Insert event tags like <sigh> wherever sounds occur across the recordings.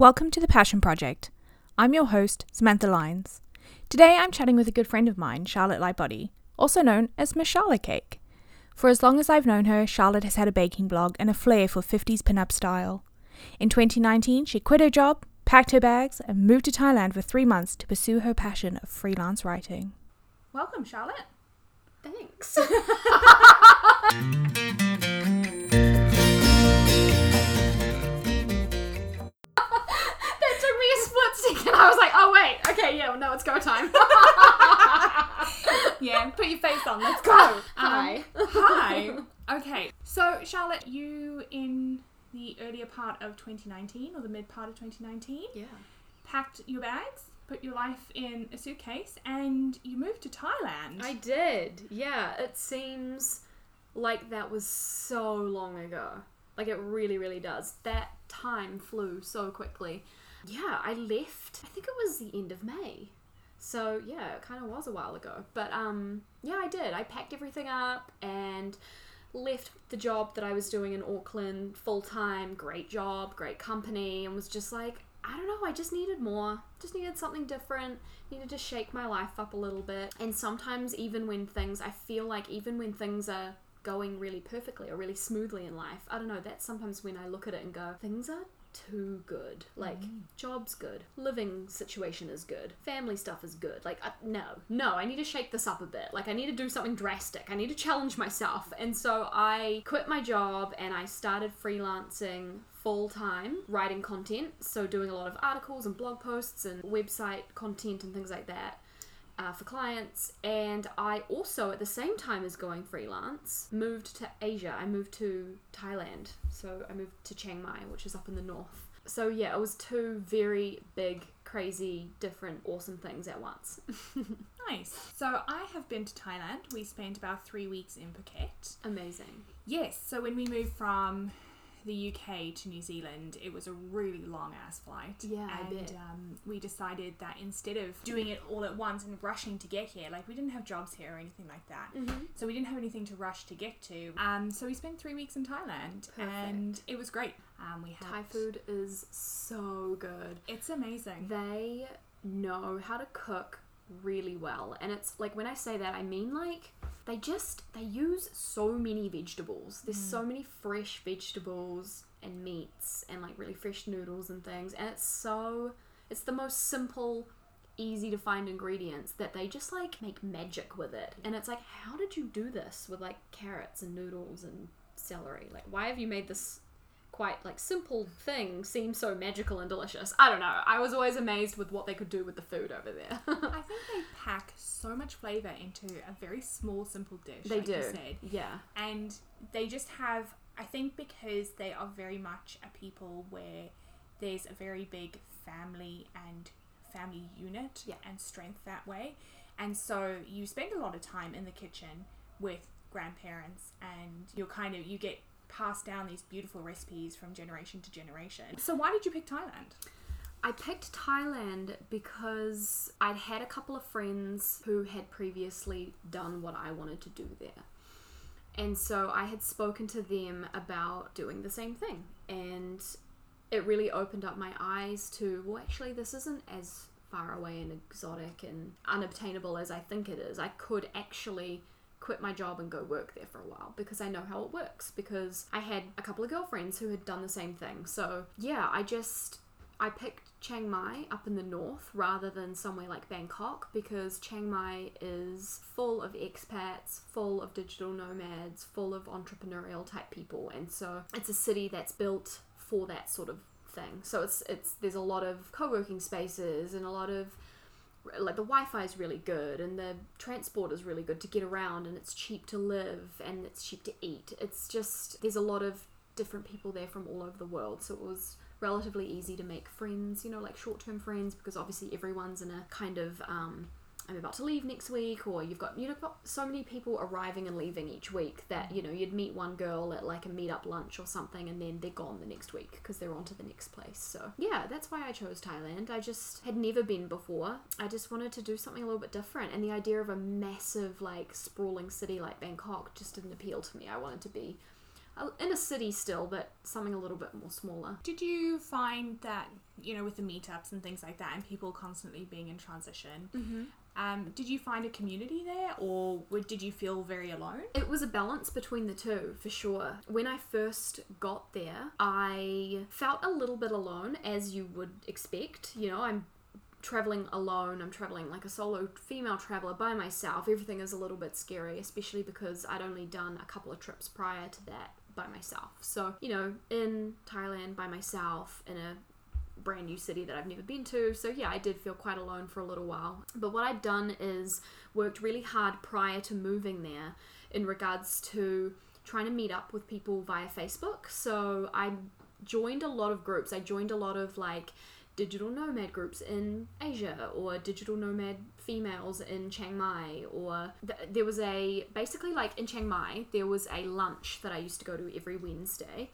Welcome to the Passion Project. I'm your host, Samantha Lyons. Today I'm chatting with a good friend of mine, Charlotte Lightbody, also known as Miss Charlotte Cake. For as long as I've known her, Charlotte has had a baking blog and a flair for 50s pin-up style. In 2019, she quit her job, packed her bags, and moved to Thailand for three months to pursue her passion of freelance writing. Welcome, Charlotte. Thanks. <laughs> <laughs> split second. I was like, oh wait, okay, yeah, well, no, it's go time. <laughs> Yeah, put your face on. Let's <laughs> go. Um, hi. Hi. Okay, so Charlotte, you in the earlier part of 2019 or the mid part of 2019 Yeah. packed your bags, put your life in a suitcase, and you moved to Thailand. I did. Yeah, it seems like that was so long ago. Like it really, really does. That time flew so quickly. Yeah, I left. I think it was the end of May. So yeah, it kind of was a while ago. But um, yeah, I did. I packed everything up and left the job that I was doing in Auckland full time. Great job, great company, and was just like, I don't know. I just needed more. Just needed something different. Needed to shake my life up a little bit. And sometimes, even when things, I feel like even when things are going really perfectly or really smoothly in life, I don't know. That's sometimes when I look at it and go, things are too good. Like mm. job's good, living situation is good, family stuff is good. Like I, no, no, I need to shake this up a bit. Like I need to do something drastic. I need to challenge myself. And so I quit my job and I started freelancing full time writing content. So doing a lot of articles and blog posts and website content and things like that uh, for clients. And I also, at the same time as going freelance, moved to Asia. I moved to Thailand. So I moved to Chiang Mai, which is up in the north. So yeah, it was two very big, crazy, different, awesome things at once. <laughs> nice. So I have been to Thailand. We spent about three weeks in Phuket. Amazing. Yes, so when we moved from the UK to New Zealand, it was a really long ass flight. Yeah, I and. Um, we decided that instead of doing it all at once and rushing to get here, like we didn't have jobs here or anything like that, Mm-hmm. so we didn't have anything to rush to get to. Um, so we spent three weeks in Thailand, Perfect. and it was great. Um, we had Thai food is so good. It's amazing. They know how to cook really well. And it's like when I say that, I mean like they just they use so many vegetables. There's so many fresh vegetables and meats and like really fresh noodles and things. And it's so it's the most simple easy to find ingredients that they just like make magic with it. And it's like how did you do this with like carrots and noodles and celery? Like why have you made this quite like simple thing seem so magical and delicious. I don't know. I was always amazed with what they could do with the food over there. <laughs> I think they pack so much flavor into a very small, simple dish. they like do. You said. Yeah. and they just have i think because they are very much a people where there's a very big family and family unit Yeah. and strength that way and so you spend a lot of time in the kitchen with grandparents and you're kind of you get passed down these beautiful recipes from generation to generation so why did you pick thailand I picked Thailand because I'd had a couple of friends who had previously done what I wanted to do there. And so I had spoken to them about doing the same thing. And it really opened up my eyes to, well, actually, this isn't as far away and exotic and unobtainable as I think it is. I could actually quit my job and go work there for a while because I know how it works. Because I had a couple of girlfriends who had done the same thing. So, yeah, I just I picked Chiang Mai up in the north rather than somewhere like Bangkok because Chiang Mai is full of expats, full of digital nomads, full of entrepreneurial type people, and so it's a city that's built for that sort of thing. So it's it's there's a lot of co-working spaces and a lot of like the Wi-Fi is really good and the transport is really good to get around and it's cheap to live and it's cheap to eat. It's just there's a lot of different people there from all over the world, so it was relatively easy to make friends, you know, like short-term friends because obviously everyone's in a kind of um I'm about to leave next week, or you've got you know got so many people arriving and leaving each week that you know you'd meet one girl at like a meet-up lunch or something, and then they're gone the next week because they're on to the next place. So yeah, that's why I chose Thailand. I just had never been before. I just wanted to do something a little bit different, and the idea of a massive like sprawling city like Bangkok just didn't appeal to me. I wanted to be in a city still, but something a little bit more smaller. Did you find that, you know, with the meetups and things like that, and people constantly being in transition, Mm-hmm. Um, did you find a community there, or did you feel very alone? It was a balance between the two, for sure. When I first got there, I felt a little bit alone, as you would expect. You know, I'm traveling alone, I'm traveling like a solo female traveler by myself. Everything is a little bit scary, especially because I'd only done a couple of trips prior to that by myself. So, you know, in Thailand by myself, in a brand new city that I've never been to. So yeah, I did feel quite alone for a little while. But what I'd done is worked really hard prior to moving there in regards to trying to meet up with people via Facebook. So I joined a lot of groups. I joined a lot of like digital nomad groups in Asia or digital nomad females in Chiang Mai or th- there was a basically like in Chiang Mai there was a lunch that I used to go to every Wednesday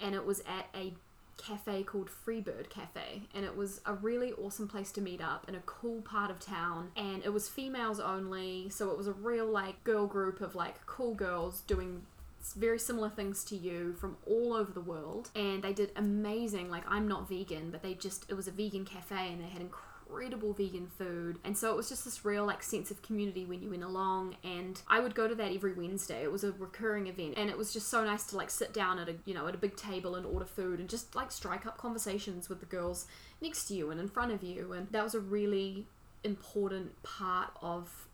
and it was at a cafe called Freebird Cafe, and it was a really awesome place to meet up in a cool part of town. And it was females only, so it was a real like girl group of like cool girls doing very similar things to you from all over the world. And they did amazing. Like I'm not vegan, but they just it was a vegan cafe, and they had incredible vegan food and so it was just this real like sense of community when you went along and i would go to that every wednesday it was a recurring event and it was just so nice to like sit down at a you know at a big table and order food and just like strike up conversations with the girls next to you and in front of you and that was a really important part of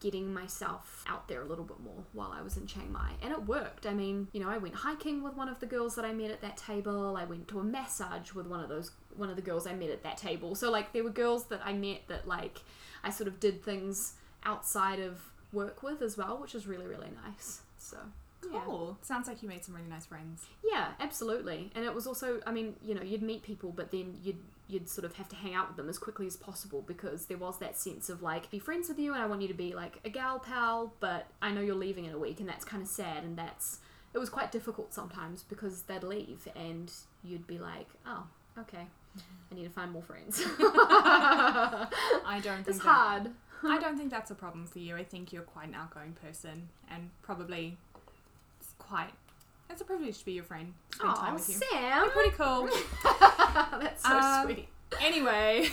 getting myself out there a little bit more while I was in Chiang Mai. And it worked. I mean, you know, I went hiking with one of the girls that I met at that table. I went to a massage with one of those one of the girls I met at that table. So like there were girls that I met that like I sort of did things outside of work with as well, which was really really nice. So yeah. Cool. Sounds like you made some really nice friends. Yeah, absolutely. And it was also, I mean, you know, you'd meet people, but then you'd you'd sort of have to hang out with them as quickly as possible because there was that sense of like be friends with you and I want you to be like a gal pal, but I know you're leaving in a week and that's kind of sad and that's it was quite difficult sometimes because they'd leave and you'd be like, "Oh, okay. I need to find more friends." <laughs> <laughs> I don't think it's that- hard. I don't think that's a problem for you. I think you're quite an outgoing person, and probably it's quite. It's a privilege to be your friend. Spend time Oh, with you. Sam. You're pretty cool. <laughs> that's so Um, sweet. Anyway,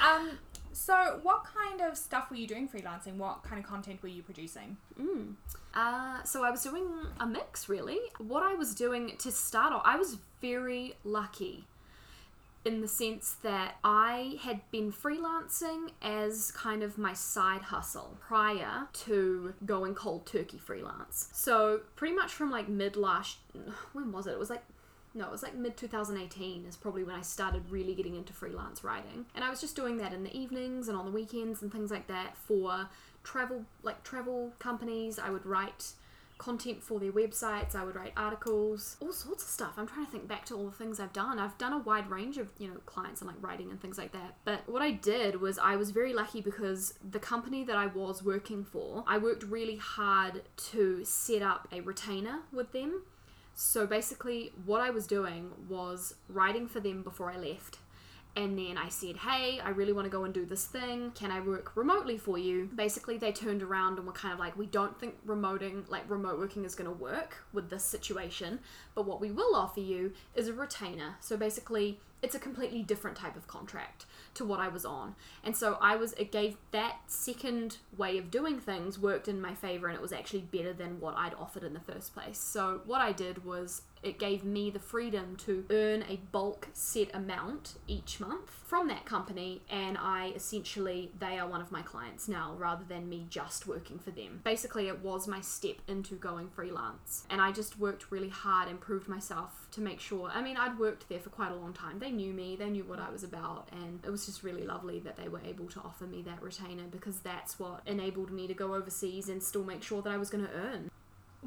um, so what kind of stuff were you doing freelancing? What kind of content were you producing? Mm. Uh, so I was doing a mix, really. What I was doing to start off, I was very lucky in the sense that I had been freelancing as kind of my side hustle prior to going cold turkey freelance. So pretty much from like mid last, when was it? It was like no, it was like mid 2018 is probably when I started really getting into freelance writing. And I was just doing that in the evenings and on the weekends and things like that for travel like travel companies. I would write content for their websites, I would write articles, all sorts of stuff. I'm trying to think back to all the things I've done. I've done a wide range of, you know, clients and like writing and things like that. But what I did was I was very lucky because the company that I was working for, I worked really hard to set up a retainer with them. So basically, what I was doing was writing for them before I left. And then I said, Hey, I really want to go and do this thing. Can I work remotely for you? Basically, they turned around and were kind of like, We don't think remoting, like remote working, is going to work with this situation. But what we will offer you is a retainer. So basically, it's a completely different type of contract to what I was on. And so I was, it gave that second way of doing things worked in my favor and it was actually better than what I'd offered in the first place. So what I did was it gave me the freedom to earn a bulk set amount each month from that company and I essentially they are one of my clients now rather than me just working for them. Basically it was my step into going freelance and I just worked really hard and proved myself to make sure. I mean I'd worked there for quite a long time. They knew me, they knew what I was about and it was just really lovely that they were able to offer me that retainer because that's what enabled me to go overseas and still make sure that I was going to earn.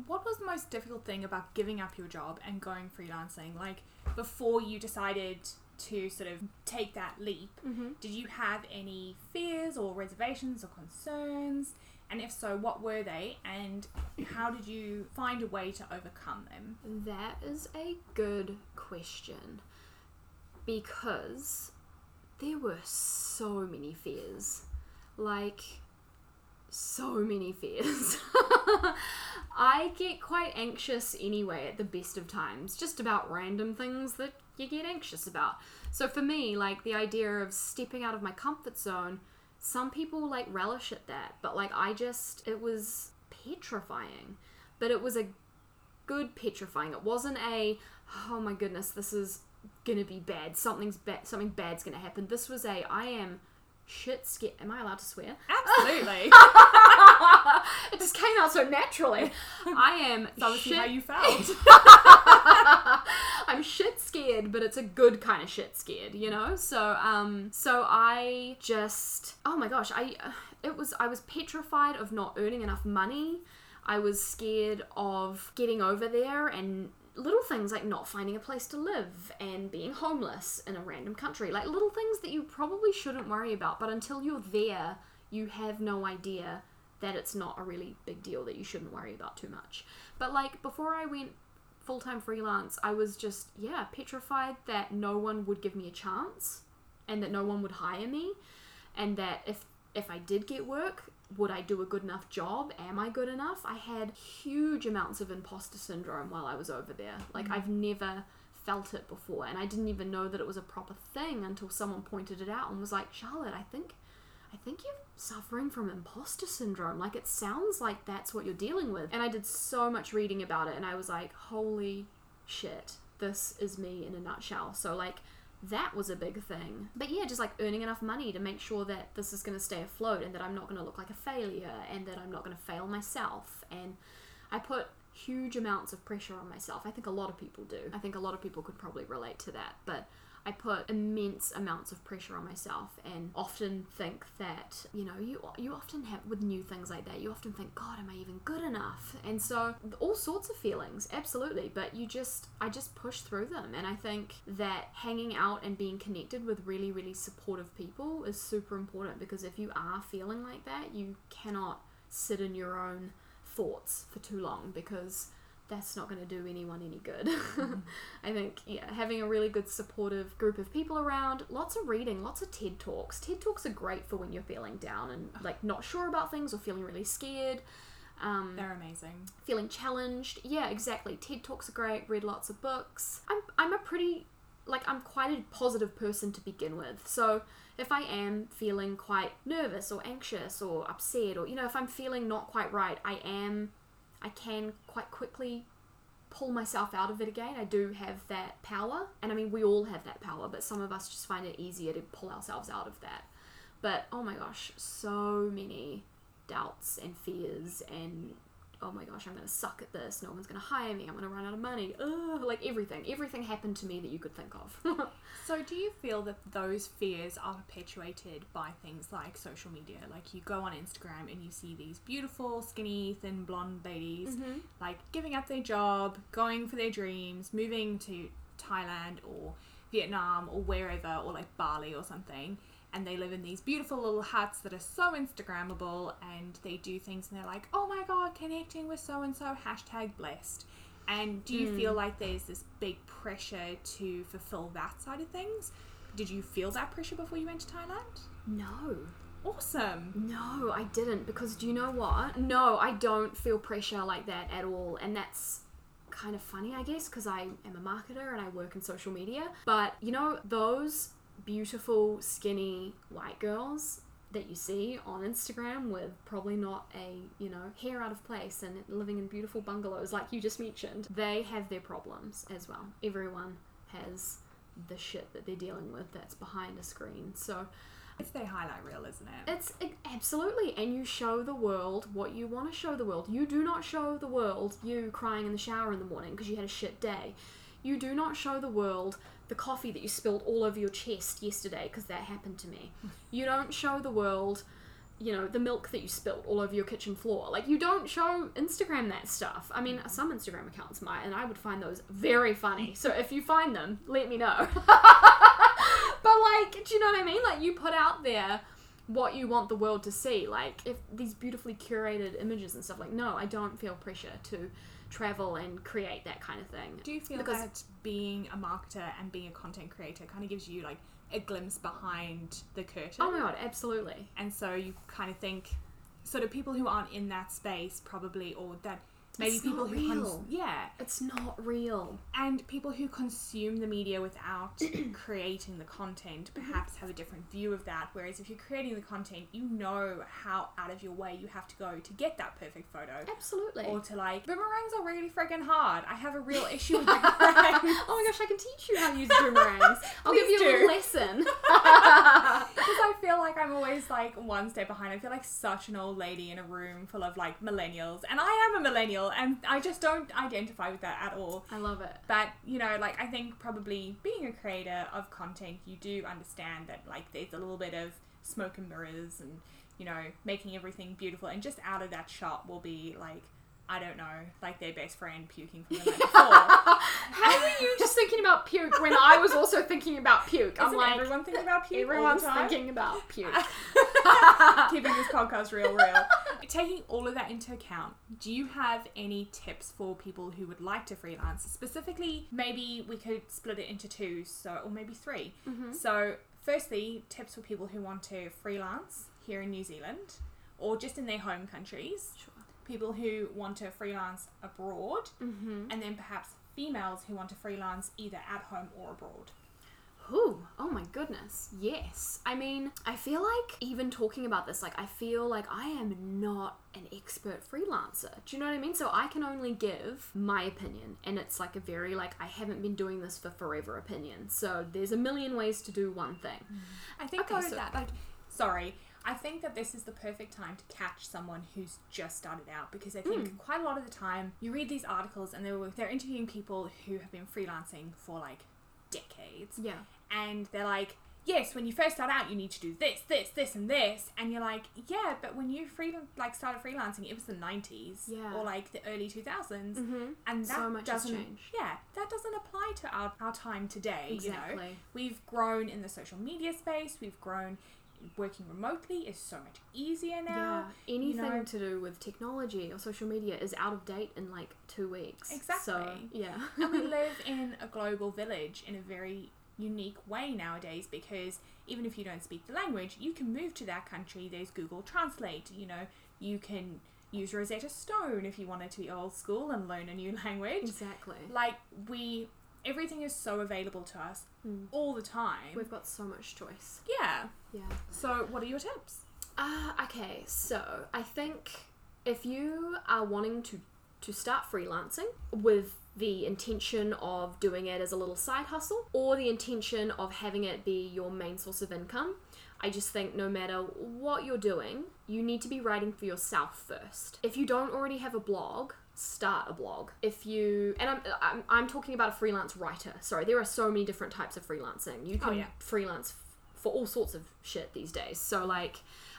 What was the most difficult thing about giving up your job and going freelancing? Like before you decided to sort of take that leap, Mm-hmm. did you have any fears or reservations or concerns? And if so, what were they? And how did you find a way to overcome them? That is a good question because there were so many fears. Like, so many fears. <laughs> I get quite anxious anyway at the best of times, just about random things that you get anxious about. So for me, like the idea of stepping out of my comfort zone, some people like relish at that, but like I just, it was petrifying. But it was a good petrifying. It wasn't a, oh my goodness, this is gonna be bad. Something's bad. Something bad's gonna happen. This was a, I am shit scared. Am I allowed to swear? Absolutely. <laughs> it just came out so naturally. I am obviously shit. how you felt. <laughs> I'm shit scared, but it's a good kind of shit scared, you know. So, um, so I just, oh my gosh, I, it was, I was petrified of not earning enough money. I was scared of getting over there and little things like not finding a place to live and being homeless in a random country, like little things that you probably shouldn't worry about, but until you're there, you have no idea that it's not a really big deal that you shouldn't worry about too much. But like before I went full time freelance, I was just, yeah, petrified that no one would give me a chance and that no one would hire me and that if if I did get work, would I do a good enough job? Am I good enough? I had huge amounts of imposter syndrome while I was over there. Like mm. I've never felt it before and I didn't even know that it was a proper thing until someone pointed it out and was like, "Charlotte, I think I think you're suffering from imposter syndrome. Like it sounds like that's what you're dealing with." And I did so much reading about it and I was like, "Holy shit. This is me in a nutshell." So like that was a big thing. But yeah, just like earning enough money to make sure that this is going to stay afloat and that I'm not going to look like a failure and that I'm not going to fail myself. And I put huge amounts of pressure on myself. I think a lot of people do. I think a lot of people could probably relate to that. But I put immense amounts of pressure on myself and often think that, you know, you you often have with new things like that, you often think, God, am I even good enough? And so all sorts of feelings, absolutely, but you just I just push through them and I think that hanging out and being connected with really really supportive people is super important because if you are feeling like that, you cannot sit in your own thoughts for too long because that's not going to do anyone any good. <laughs> I think, yeah, having a really good supportive group of people around, lots of reading, lots of TED Talks. TED Talks are great for when you're feeling down and like not sure about things or feeling really scared, um, They're amazing. feeling challenged. Yeah, exactly. TED Talks are great. Read lots of books. I'm, I'm a pretty, like, I'm quite a positive person to begin with. So if I am feeling quite nervous or anxious or upset or, you know, if I'm feeling not quite right, I am I can quite quickly pull myself out of it again. I do have that power. And I mean, we all have that power, but some of us just find it easier to pull ourselves out of that. But oh my gosh, so many doubts and fears and oh my gosh, I'm gonna suck at this. No one's gonna hire me. I'm gonna run out of money. Ugh, like everything, everything happened to me that you could think of. <laughs> So, do you feel that those fears are perpetuated by things like social media? Like, you go on Instagram and you see these beautiful, skinny, thin, blonde ladies, mm-hmm. like giving up their job, going for their dreams, moving to Thailand or Vietnam or wherever, or like Bali or something. And they live in these beautiful little huts that are so Instagrammable, and they do things, and they're like, "Oh my god, connecting with so and so." Hashtag blessed. And do you feel hmm. like there's this big pressure to fulfill that side of things? Did you feel that pressure before you went to Thailand? no. Awesome. No, I didn't because do you know what? No, I don't feel pressure like that at all. And that's kind of funny, I guess, because I am a marketer and I work in social media. But you know, those beautiful, skinny white girls that you see on Instagram with probably not a, you know, hair out of place and living in beautiful bungalows like you just mentioned, they have their problems as well. Everyone has the shit that they're dealing with that's behind a screen. So, It's their highlight reel, isn't it? it's it, absolutely, and you show the world what you want to show the world. You do not show the world you crying in the shower in the morning because you had a shit day. You do not show the world the coffee that you spilled all over your chest yesterday because that happened to me. You don't show the world, you know, the milk that you spilled all over your kitchen floor. Like you don't show Instagram that stuff. I mean, some Instagram accounts might, and I would find those very funny. So if you find them, let me know. <laughs> but like, do you know what I mean? Like you put out there what you want the world to see. Like if these beautifully curated images and stuff. Like no, I don't feel pressure to travel and create that kind of thing. Do you feel Because- that being a marketer and being a content creator kind of gives you like a glimpse behind the curtain? Oh my god, absolutely. And so you kind of think sort of people who aren't in that space probably, or that maybe It's people who cons- yeah, It's not real. and people who consume the media without <clears throat> creating the content Mm-hmm. perhaps have a different view of that. Whereas if you're creating the content, you know how out of your way you have to go to get that perfect photo. Absolutely. Or to like boomerangs are really freaking hard. I have a real <laughs> issue with boomerangs. oh my gosh, I can teach you how to use boomerangs. <laughs> I'll give you a do. little lesson. <laughs> Because I feel like I'm always like one step behind. I feel like such an old lady in a room full of like millennials, and I am a millennial, and I just don't identify with that at all. I love it. But you know, like I think probably being a creator of content, you do understand that like there's a little bit of smoke and mirrors, and you know, making everything beautiful, and just out of that shot will be like. I don't know, like their best friend puking from the night before. <laughs> How were you just thinking about puke when I was also thinking about puke? I'm Isn't like, everyone thinking about puke everyone's all the time? thinking about puke. <laughs> keeping this <laughs> podcast real, real. Taking all of that into account, do you have any tips for people who would like to freelance? Specifically, maybe we could split it into two, so or maybe 3 mm-hmm. So, firstly, tips for people who want to freelance here in New Zealand or just in their home countries. Sure. People who want to freelance abroad, Mm-hmm. and then perhaps females who want to freelance either at home or abroad. Ooh, oh my goodness. Yes. I mean, I feel like even talking about this, like, I feel like I am not an expert freelancer. Do you know what I mean? So I can only give my opinion, and it's like a very, like, I haven't been doing this for forever opinion. So there's a million ways to do one thing. I think Okay, though so- that like sorry, I think that this is the perfect time to catch someone who's just started out because I think Hmm. quite a lot of the time you read these articles and they're they're interviewing people who have been freelancing for like decades Yeah. and they're like yes when you first start out you need to do this this this and this and you're like yeah but when you free like started freelancing it was the 90s Yeah. or like the early 2000s Mm-hmm. and that So much has doesn't changed. yeah that doesn't apply to our, our time today you know Exactly. we've grown in the social media space we've grown working remotely is so much easier now Yeah. Anything know- to do with technology or social media is out of date in like two weeks. So, Exactly. yeah. and we <laughs> live in a global village in a very unique way nowadays because even if you don't speak the language you can move to that country there's google translate you know you can use rosetta stone if you wanted to be old school and learn a new <laughs> language exactly. like we everything is so available to us Mm. all the time We've got so much choice. yeah Yeah. so what are your tips Uh, okay, so I think if you are wanting to to start freelancing with the intention of doing it as a little side hustle or the intention of having it be your main source of income, I just think no matter what you're doing, you need to be writing for yourself first. If you don't already have a blog, start a blog. If you and I'm I'm, I'm talking about a freelance writer. Sorry, there are so many different types of freelancing. You Oh, can yeah. freelance f- for all sorts of shit these days. So like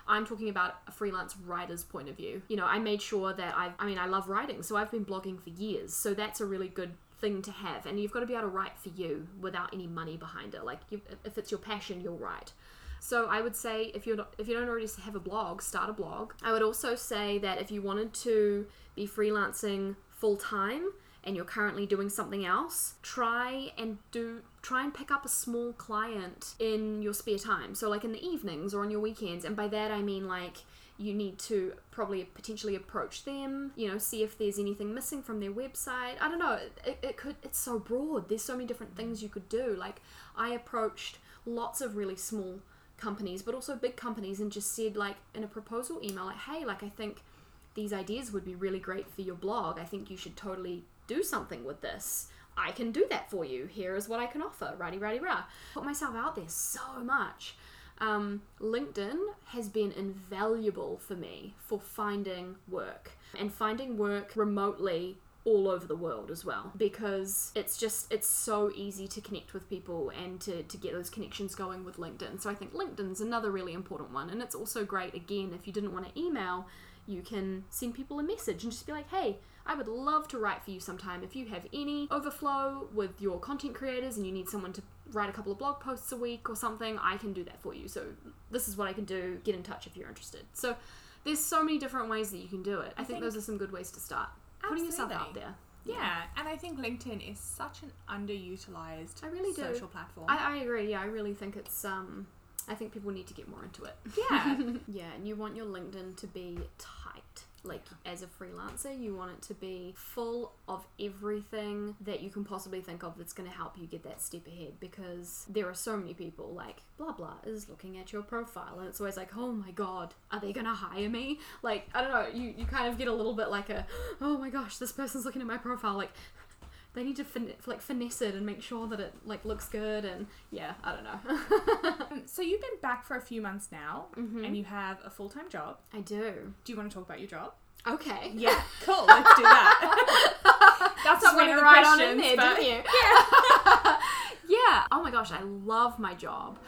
I'm talking about a freelance writer's point of view. You know, I made sure that I I mean I love writing, so I've been blogging for years. So that's a really good thing to have and you've got to be able to write for you without any money behind it. Like you, if it's your passion, you'll write. So I would say if you're not, if you don't already have a blog, start a blog. I would also say that if you wanted to be freelancing full time and you're currently doing something else, try and do try and pick up a small client in your spare time. So like in the evenings or on your weekends. And by that I mean like you need to probably potentially approach them, you know, see if there's anything missing from their website. I don't know. It, it could it's so broad. There's so many different things you could do. Like I approached lots of really small companies, but also big companies and just said like in a proposal email like, "Hey, like I think these ideas would be really great for your blog. I think you should totally do something with this. I can do that for you. Here is what I can offer. Righty, righty, rah. Put myself out there so much. Um, LinkedIn has been invaluable for me for finding work and finding work remotely all over the world as well because it's just it's so easy to connect with people and to, to get those connections going with linkedin so i think linkedin's another really important one and it's also great again if you didn't want to email you can send people a message and just be like hey i would love to write for you sometime. If you have any overflow with your content creators and you need someone to write a couple of blog posts a week or something i can do that for you. So this is what i can do. Get in touch if you're interested. So there's so many different ways that you can do it. I, think, think- those are some good ways to start. Putting yourself out Absolutely. there. Yeah, and I think LinkedIn is such an underutilized I really do. social platform. I, I agree. Yeah, I really think it's um, I think people need to get more into it. Yeah. <laughs> Yeah, and you want your LinkedIn to be tight. Like, as a freelancer, you want it to be full of everything that you can possibly think of that's going to help you get that step ahead because there are so many people, like, blah blah is looking at your profile, and it's always like, oh my god, are they going to hire me? Like, I don't know, you, you kind of get a little bit like a, oh my gosh, this person's looking at my profile, like, they need to fin- like finesse it and make sure that it like looks good and yeah i don't know <laughs> Um, so you've been back for a few months now, Mm-hmm. and you have a full time job. i do Do you want to talk about your job? okay Yeah, <laughs> cool. Let's do that. <laughs> That's not one of the right on in there, but didn't you? yeah yeah. Oh my gosh, I love my job.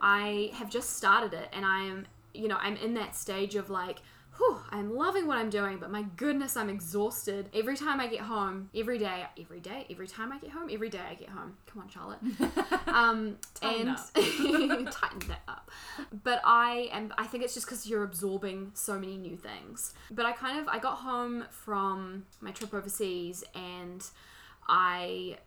I have just started it, and I am, you know, I'm in that stage of like, whew, I'm loving what I'm doing, but my goodness, I'm exhausted. Every time I get home, every day, every day, every time I get home, every day I get home. Come on, Charlotte. <laughs> Um, <laughs> <laughs> Tighten and tighten that up. But I am. I think it's just because you're absorbing so many new things. But I kind of I got home from my trip overseas and I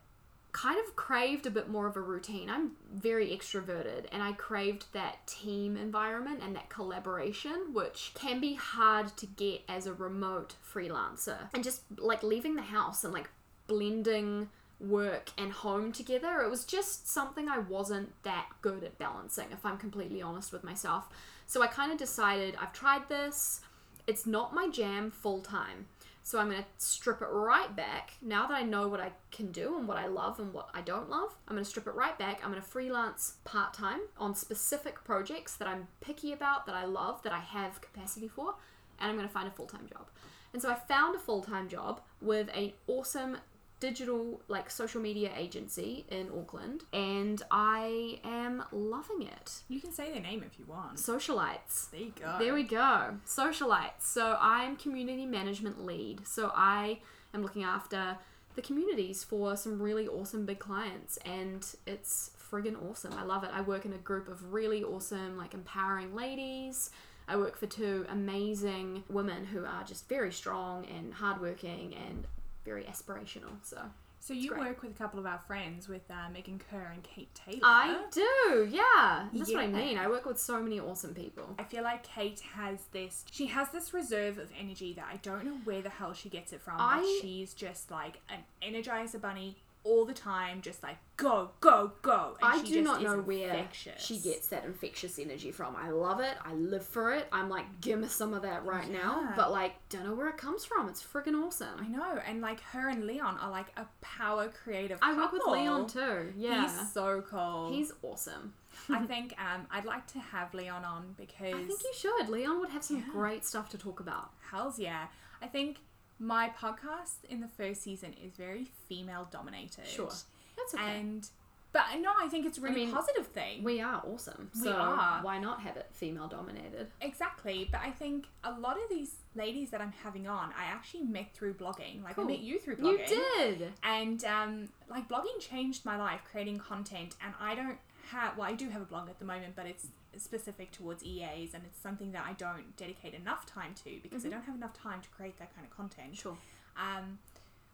kind of craved a bit more of a routine. I'm very extroverted and I craved that team environment and that collaboration, which can be hard to get as a remote freelancer. And just like leaving the house and like blending work and home together, it was just something I wasn't that good at balancing, if I'm completely honest with myself. So I kind of decided I've tried this, it's not my jam full time. So I'm going to strip it right back. Now that I know what I can do and what I love and what I don't love, I'm going to strip it right back. I'm going to freelance part time on specific projects that I'm picky about, that I love, that I have capacity for, and I'm going to find a full time job. And so I found a full time job with an awesome digital like social media agency in Auckland and I am loving it. you can say their name if you want. Socialites. There you go. There we go. Socialites. So I'm community management lead. So I am looking after the communities for some really awesome big clients and it's friggin' awesome. I love it. I work in a group of really awesome, like empowering ladies. I work for two amazing women who are just very strong and hardworking and very aspirational. So So you work with a couple of our friends, with uh, Megan Kerr and Kate Taylor. I do, yeah. That's what I mean. I work with so many awesome people. I feel like Kate has this. She has this reserve of energy that I don't know where the hell she gets it from. I- but she's just like an energizer bunny all the time, just like go, go, go. And I she do just not know where infectious. she gets that infectious energy from. I love it. I live for it. I'm like, give me some of that right now. But like, don't know where it comes from. It's freaking awesome. I know, and like her and Leon are like a power creative. I work with. Leon too. Yeah, He's so cool. he's awesome. I <laughs> think um, I'd like to have Leon on because I think you should. Leon would have some Yeah. great stuff to talk about. Hells yeah. I think my podcast in the first season is very female dominated. Sure. That's okay. And but no, I think it's a really mean, positive thing. we are awesome. We So are. why not have it female dominated? exactly. But I think a lot of these ladies that I'm having on, I actually met through blogging. Like Cool. I met you through blogging. You did. And um, like blogging changed my life, creating content. And I don't have, well, I do have a blog at the moment, but it's specific towards EAs, and it's something that I don't dedicate enough time to because Mm-hmm. I don't have enough time to create that kind of content. Sure. Um,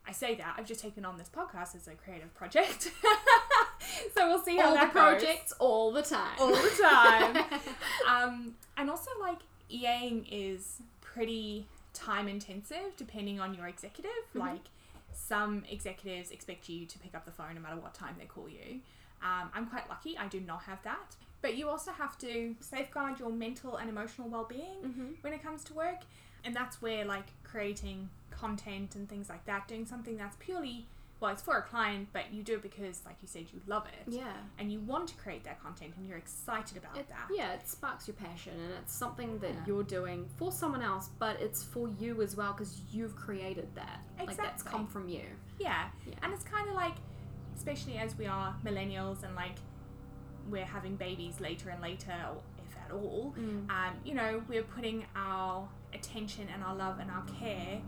I say that I've just taken on this podcast as a creative project, <laughs> so we'll see how All the that goes. projects all the time. all the time. <laughs> um, and also, like EAing is pretty time intensive depending on your executive. Mm-hmm. Like some executives expect you to pick up the phone no matter what time they call you. Um, I'm quite lucky; I do not have that. But you also have to safeguard your mental and emotional well-being Mhm. when it comes to work, and that's where like creating content and things like that, doing something that's purely well, it's for a client, but you do it because, like you said, you love it Yeah. and you want to create that content and you're excited about It, that. yeah, it sparks your passion and it's something that Yeah. you're doing for someone else, but it's for you as well because you've created that. Exactly. Like that's come from you. Yeah. Yeah. And it's kind of like, especially as we are millennials and like we're having babies later and later, or if at all, Mm. um, you know, we're putting our attention and our love and our care.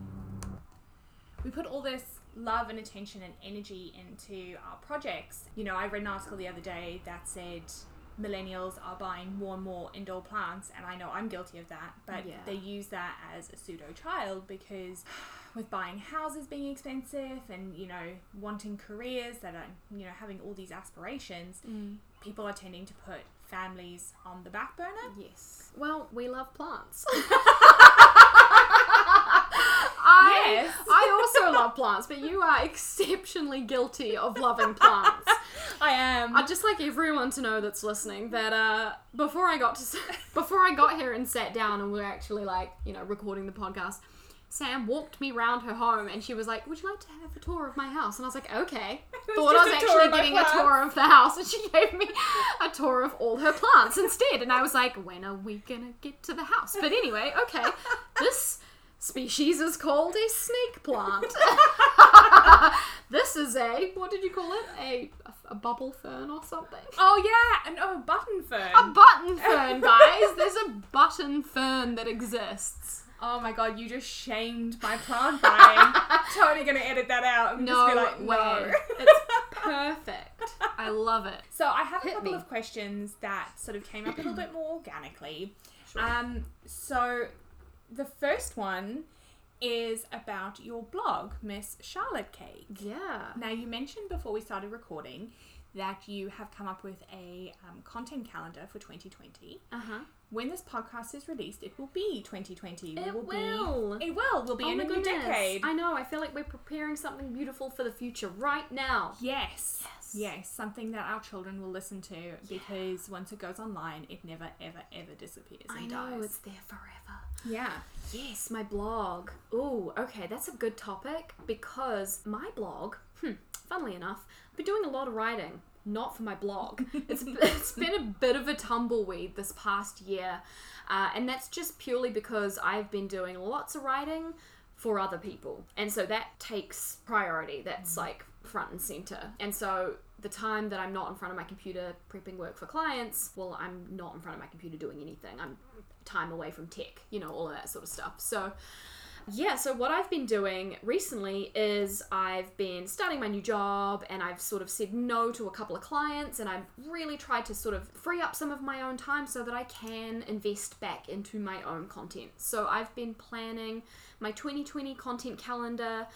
We put all this love and attention and energy into our projects. You know, I read an article the other day that said millennials are buying more and more indoor plants, and I know I'm guilty of that, but Yeah. they use that as a pseudo child because with buying houses being expensive and you know wanting careers that are you know having all these aspirations, mm. people are tending to put families on the back burner. Yes. Well, we love plants. <laughs> I, Yes. I also love plants, but you are exceptionally guilty of loving plants. <laughs> I am. I'd just like everyone to know that's listening that uh, before I got to before I got here and sat down and we're actually like you know recording the podcast, Sam walked me round her home and she was like, "Would you like to have a tour of my house?" And I was like, "Okay." <laughs> was Thought I was just a tour actually getting a tour of the house, and she gave me a tour of all her plants instead. And I was like, "When are we gonna get to the house?" But anyway, okay, this species is called a snake plant. <laughs> this is a what did you call it? A a bubble fern or something? oh yeah, and oh button fern. A button fern, guys. There's a button fern that exists. oh my god, you just shamed my plant buying. totally gonna edit that out and No just be like, way. no. <laughs> It's perfect. I love it. So I have a couple me. of questions that sort of came up a little <clears throat> bit more organically. Um, so the first one is about your blog, Miss Charlotte Cake. Yeah. Now you mentioned before we started recording that you have come up with a um, content calendar for 2020. Uh huh. When this podcast is released, it will be 2020. We It will. will. Be, it will. We'll be Oh in a new goodness. decade. I know. I feel like we're preparing something beautiful for the future right now. Yes. Yes. Yes, something that our children will listen to because once it goes online, it never, ever, ever disappears and I know dies. it's there forever. Yeah. Yes, my blog. Ooh, okay, that's a good topic because my blog, hmm, funnily enough, I've been doing a lot of writing, not for my blog. <laughs> It's, it's been a bit of a tumbleweed this past year, uh, and that's just purely because I've been doing lots of writing for other people, and so that takes priority. That's like front and center, and so. The time that I'm not in front of my computer prepping work for clients, well, I'm not in front of my computer doing anything. I'm time away from tech, you know, all of that sort of stuff. So, yeah, so what I've been doing recently is I've been starting my new job and I've sort of said no to a couple of clients and I've really tried to sort of free up some of my own time so that I can invest back into my own content. So, I've been planning my 2020 content calendar.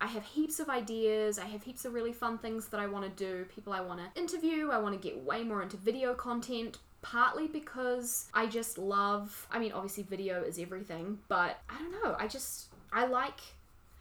I have heaps of ideas. I have heaps of really fun things that I want to do, people I want to interview. I want to get way more into video content, partly because I just love, I mean, obviously, video is everything, but I don't know. I just, I like.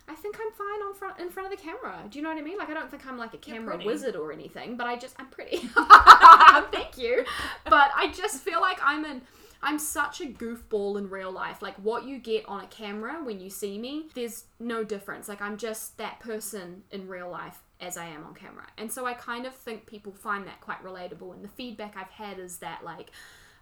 I think I'm fine on front in front of the camera. Do you know what I mean? Like I don't think I'm like a camera wizard or anything, but I just I'm pretty. <laughs> <laughs> Thank you. But I just feel like I'm an I'm such a goofball in real life. Like what you get on a camera when you see me, there's no difference. Like I'm just that person in real life as I am on camera. And so I kind of think people find that quite relatable and the feedback I've had is that like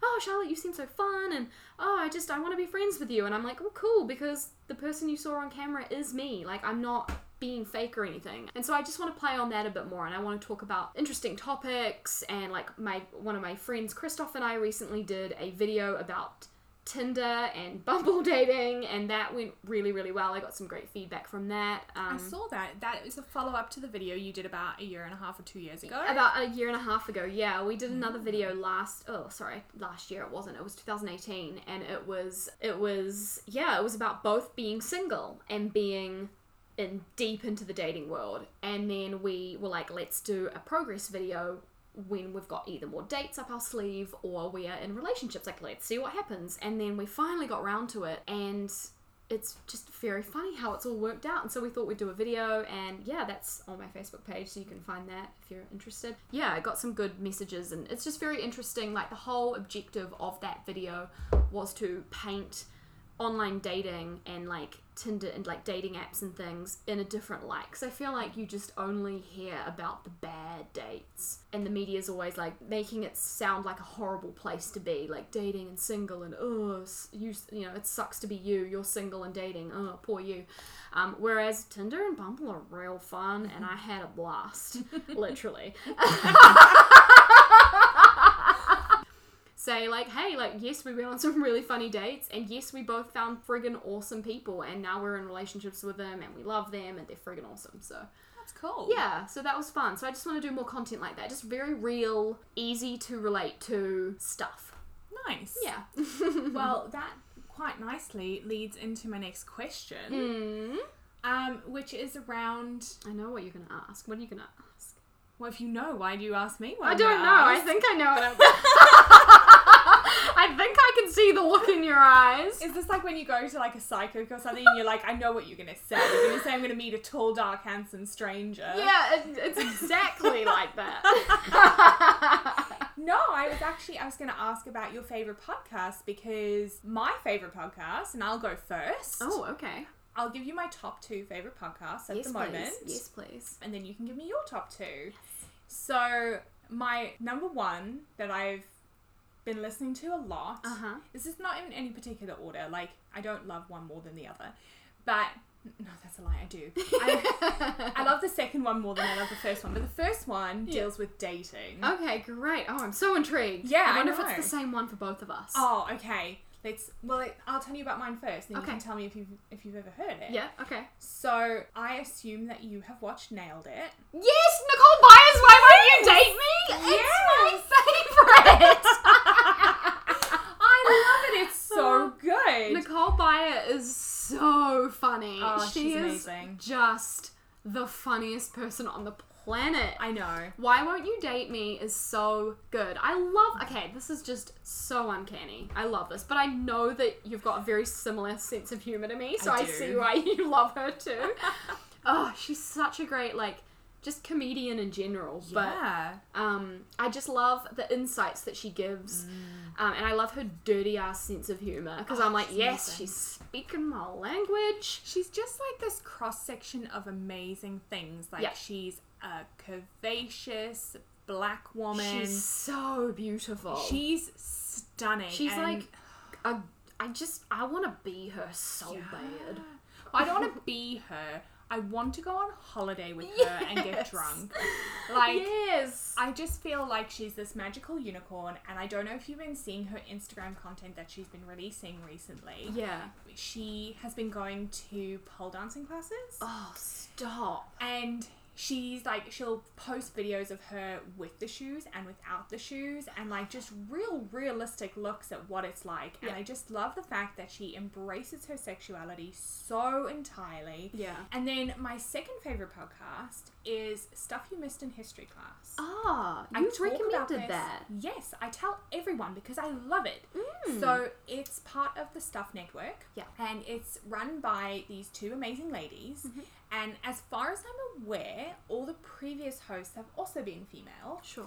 oh charlotte you seem so fun and oh i just i want to be friends with you. And i'm like oh cool because the person you saw on camera is me. Like i'm not being fake or anything. And so i just want to play on that a bit more and i want to talk about interesting topics and like my one of my friends christoph and i recently did a video about tinder and <laughs> bumble dating and that went really really well i got some great feedback from that um, I saw that. That is a follow up to the video you did about a year and a half or two years ago. About a year and a half ago, yeah, we did another video last. Oh, sorry, last year it wasn't. It was 2018, and it was it was yeah, it was about both being single and being in deep into the dating world. And then we were like, let's do a progress video when we've got either more dates up our sleeve or we are in relationships. Like, let's see what happens. And then we finally got round to it, and it's just very funny how it's all worked out. And so we thought we'd do a video, and yeah, that's on my Facebook page, so you can find that if you're interested. Yeah, I got some good messages, and it's just very interesting. Like, the whole objective of that video was to paint online dating and like Tinder and like dating apps and things in a different light because I feel like you just only hear about the bad dates. And the media's always like making it sound like a horrible place to be like dating and single and oh you you know it sucks to be you. You're single and dating. Oh poor you. Um, whereas Tinder and Bumble are real fun and I had a blast <laughs> literally <laughs> say like, hey, like yes, we went on <laughs> some really funny dates, and yes, we both found friggin' awesome people, and now we're in relationships with them, and we love them, and they're friggin' awesome. So That's cool. yeah, so that was fun. So I just want to do more content like that, just very real, easy to relate to stuff. Nice. Yeah. <laughs> Well, that quite nicely leads into my next question. Mm. Um, which is around. I know what you're gonna ask. What are you gonna ask? Well, if you know, why do you ask me? What I don't know. I think I know what I'm. <laughs> <laughs> I think I can see the look in your eyes. Is this like when you go to like a psychic or something and you're like, I know what you're gonna say. You're gonna say I'm gonna meet a tall, dark, handsome stranger. Yeah, it, it's exactly like that. <laughs> No, I was actually I was gonna ask about your favorite podcast because my favorite podcast, and I'll go first. oh, okay. I'll give you my top two favorite podcasts at yes, the moment. please. Yes, please. and then you can give me your top two. So my number one that I've been listening to a lot. Uh huh. This is not in any particular order. Like I don't love one more than the other, but no, that's a lie. I do. I, <laughs> I love the second one more than I love the first one. But the first one Yeah. deals with dating. Okay, great. Oh, I'm so intrigued. Yeah, I I wonder if it's the same one for both of us. Oh, okay. Let's. Well, I'll tell you about mine first, and Okay. you can tell me if you've if you've ever heard it. Yeah. Okay. So I assume that you have watched Nailed It. Yes, Nicole Byers. Why won't you date me? It's my favorite. <laughs> I love it. It's so good. Nicole Byer is so funny. Oh, she she's is amazing. just the funniest person on the planet. I know. Why Won't You Date Me is so good. I love. Okay, this is just so uncanny. I love this, but I know that you've got a very similar sense of humor to me, so I I, see why <laughs> you love her too. <laughs> oh, she's such a great like just comedian in general. Yeah. But um, I just love the insights that she gives, um, and I love her dirty ass sense of humor because Oh, I'm like, yes, amazing. she's speaking my language. She's just like this cross section of amazing things. Like Yeah. she's a curvaceous black woman. She's so beautiful. She's stunning. She's like a, I just I want to be her so Yeah. bad. I don't want to be her. I want to go on holiday with her and get drunk. Like yes. I just feel like she's this magical unicorn, and I don't know if you've been seeing her Instagram content that she's been releasing recently. yeah. She has been going to pole dancing classes, Oh, stop. and she's like, she'll post videos of her with the shoes and without the shoes, and like just real realistic looks at what it's like. And Yeah. I just love the fact that she embraces her sexuality so entirely. Yeah. And then my second favorite podcast is Stuff You Missed in History Class. Ah, I you about recommended that. Yes, I tell everyone because I love it. Mm. So it's part of the Stuff Network. Yeah. And it's run by these two amazing ladies. Mm-hmm. And as far as I'm aware, all the previous hosts have also been female. Sure.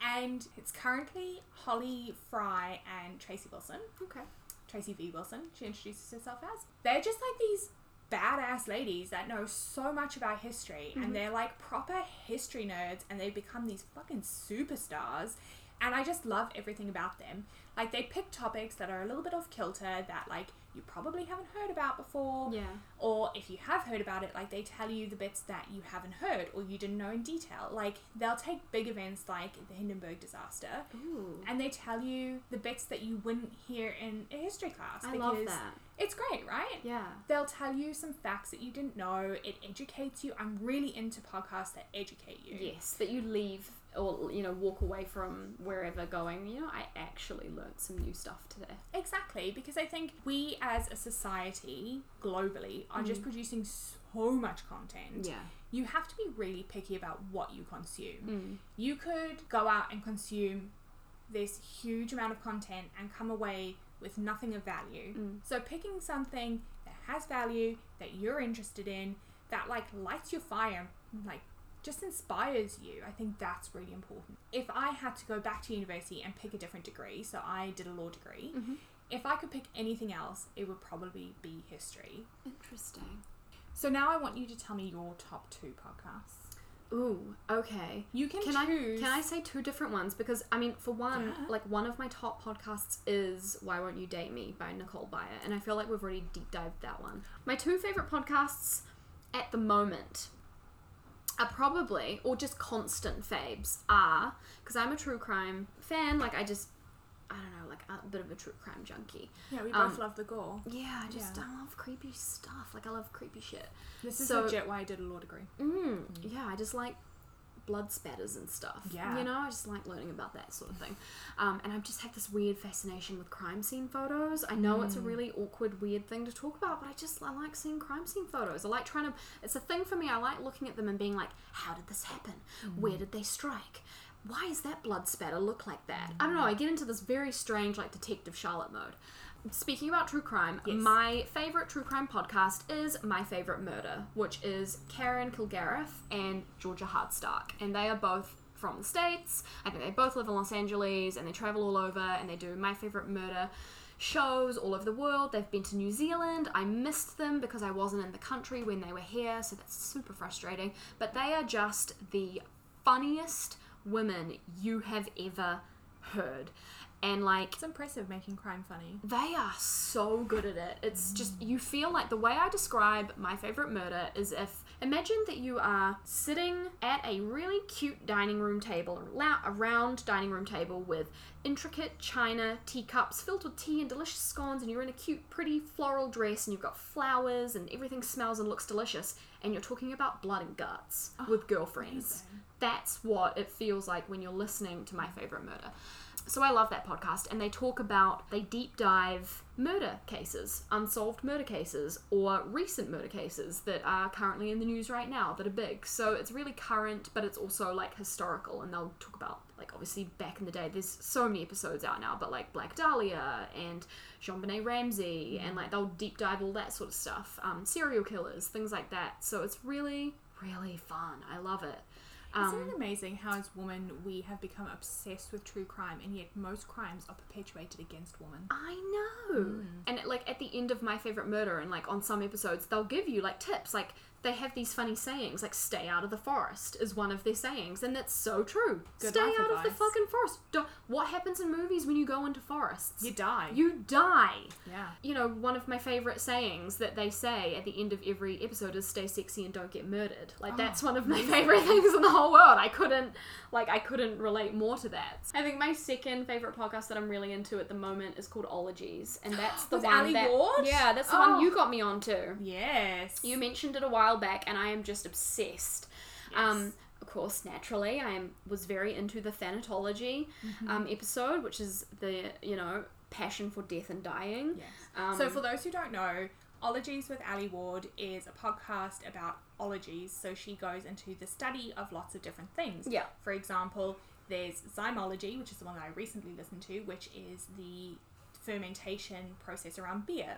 And it's currently Holly Fry and Tracy Wilson. Okay. Tracy V. Wilson, she introduces herself as. They're just like these badass ladies that know so much about history Mm-hmm. and they're like proper history nerds and they become these fucking superstars. And I just love everything about them. Like they pick topics that are a little bit off kilter that like you probably haven't heard about before. Yeah. Or if you have heard about it, like they tell you the bits that you haven't heard or you didn't know in detail. Like they'll take big events like the Hindenburg disaster Ooh. and they tell you the bits that you wouldn't hear in a history class. I love because that. It's great, right? Yeah. They'll tell you some facts that you didn't know. It educates you. I'm really into podcasts that educate you. Yes, that you leave or you know walk away from wherever going. You know, I actually learned some new stuff today. Exactly, because I think we as a society globally are Mm. just producing so much content. Yeah. You have to be really picky about what you consume. Mm. You could go out and consume this huge amount of content and come away with nothing of value. Mm. So picking something that has value, that you're interested in, that like lights your fire, like just inspires you. I think that's really important. If I had to go back to university and pick a different degree, so I did a law degree, Mhm. if I could pick anything else, it would probably be history. Interesting. So now I want you to tell me your top two podcasts. Ooh. Okay. You can, Can I choose. can I say two different ones because I mean for one Yeah. like one of my top podcasts is Why Won't You Date Me by Nicole Byer and I feel like we've already deep dived that one. My two favorite podcasts at the moment are probably or just constant faves are because I'm a true crime fan like I just I don't know like a bit of a true crime junkie. Yeah, we Um, both love the gore. Yeah, I just Yeah. I love creepy stuff. Like I love creepy shit. This is so- legit why I did a law degree. Mm, yeah, I just like blood spatters and stuff. Yeah. You know, I just like learning about that sort of thing. Um, and I've just had this weird fascination with crime scene photos. I know Mm. it's a really awkward, weird thing to talk about, but I just I like seeing crime scene photos. I like trying to. It's a thing for me. I like looking at them and being like, how did this happen? Mm. Where did they strike? Why is that blood spatter look like that? I don't know. I get into this very strange, like detective Charlotte mode. Speaking about true crime, Yes. my favorite true crime podcast is My Favorite Murder, which is Karen Kilgariff and Georgia Hardstark. And they are both from the States. I think they both live in Los Angeles and they travel all over and they do My Favorite Murder shows all over the world. They've been to New Zealand. I missed them because I wasn't in the country when they were here, so that's super frustrating. But they are just the funniest women you have ever heard. And like It's impressive making crime funny. they are so good at it. It's mm. just you feel like the way I describe my favorite murder is if imagine that you are sitting at a really cute dining room table, a a round dining room table with intricate china teacups filled with tea and delicious scones, and you're in a cute, pretty floral dress, and you've got flowers, and everything smells and looks delicious, and you're talking about blood and guts oh, with girlfriends. That's what it feels like when you're listening to my favorite murder. So I love that podcast, and they talk about, they deep dive murder cases, unsolved murder cases, or recent murder cases that are currently in the news right now that are big. So it's really current, but it's also like historical, and they'll talk about, like, obviously back in the day, there's so many episodes out now, but like Black Dahlia and JonBenét Ramsey, and like they'll deep dive all that sort of stuff, um, serial killers, things like that. So it's really, really fun. I love it. Isn't Um, it amazing how, as women, we have become obsessed with true crime, and yet most crimes are perpetuated against women? I know. And like at the end of my favorite murder, and like on some episodes, they'll give you like tips. Like they have these funny sayings, like "stay out of the forest" is one of their sayings, and that's so true. Good stay out of the fucking forest. Don't, what happens in movies when you go into forests? You die. You die. yeah. You know, one of my favorite sayings that they say at the end of every episode is "stay sexy and don't get murdered." Like oh, that's one of my favorite <laughs> things in the whole world. I couldn't, like, I couldn't relate more to that. I think my second favorite podcast that I'm really into at the moment is called Ologies, and that's <gasps> the one Ali that Ward? yeah, that's the Oh. one you got me onto. Yes. You mentioned it a while back, and I am just obsessed. Um, of course, naturally, I am was very into the Thanatology Mm-hmm. um, episode, which is the you know passion for death and dying. Yes. Um, so, for those who don't know, Ologies with Ali Ward is a podcast about ologies. So, she goes into the study of lots of different things. Yeah. For example, there's zymology, which is the one that I recently listened to, which is the fermentation process around beer.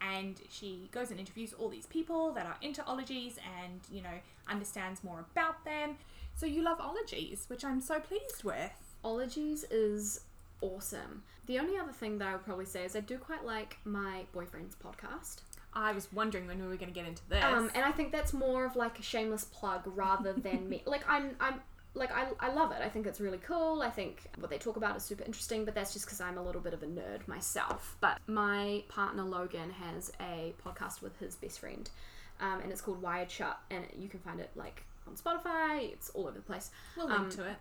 And she goes and interviews all these people that are into ologies and, you know, understands more about them. So, you love ologies, which I'm so pleased with. Ologies is awesome. The only other thing that I would probably say is I do quite like my boyfriend's podcast. I was wondering when we were going to get into this. Um, and I think that's more of like a shameless plug rather than me. <laughs> Like I'm, I'm like I, I love it. I think it's really cool. I think what they talk about is super interesting. But that's just because I'm a little bit of a nerd myself. But my partner Logan has a podcast with his best friend, um, and it's called Wired Shut, and you can find it like on Spotify. It's all over the place. we'll link um, to it.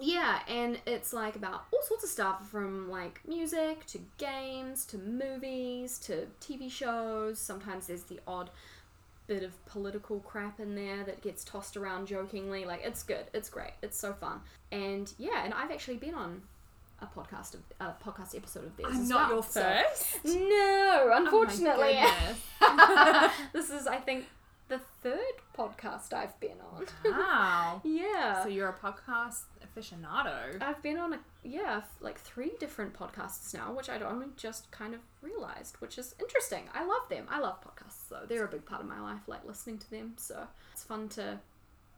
Yeah, and it's like about all sorts of stuff from like music to games to movies to TV shows. Sometimes there's the odd bit of political crap in there that gets tossed around jokingly. Like it's good, it's great, it's so fun. And yeah, and I've actually been on a podcast of a podcast episode of theirs. I'm not well, your so- first. No, Oh unfortunately. goodness. <laughs> this is, I think, the third podcast I've been on. wow. <laughs> yeah. So you're a podcast aficionado. I've been on a yeah, like three different podcasts now, which I'd only just kind of realized, which is interesting. I love them. I love podcasts though. They're a big part of my life, like listening to them. So it's fun to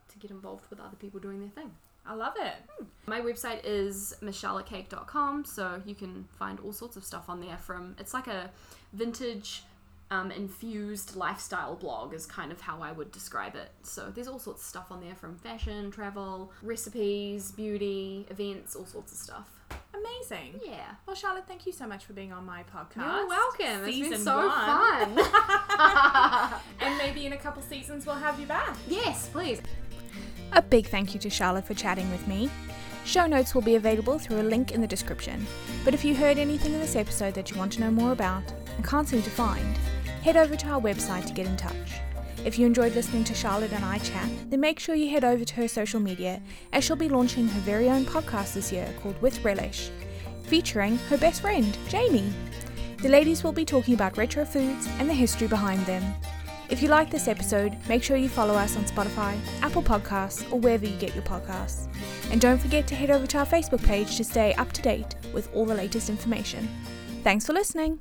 to get involved with other people doing their thing. I love it. Hmm. My website is michellecake.com, so you can find all sorts of stuff on there from it's like a vintage um, infused lifestyle blog is kind of how I would describe it. So there's all sorts of stuff on there from fashion, travel, recipes, beauty, events, all sorts of stuff. Amazing. Yeah. Well, Charlotte, thank you so much for being on my podcast. You're welcome. It's been so one. fun. <laughs> And maybe in a couple seasons we'll have you back. yes, please. A big thank you to Charlotte for chatting with me. Show notes will be available through a link in the description. But if you heard anything in this episode that you want to know more about and can't seem to find, head over to our website to get in touch. If you enjoyed listening to Charlotte and I chat, then make sure you head over to her social media as she'll be launching her very own podcast this year called With Relish, featuring her best friend, Jamie. The ladies will be talking about retro foods and the history behind them. If you like this episode, make sure you follow us on Spotify, Apple Podcasts, or wherever you get your podcasts. And don't forget to head over to our Facebook page to stay up to date with all the latest information. Thanks for listening.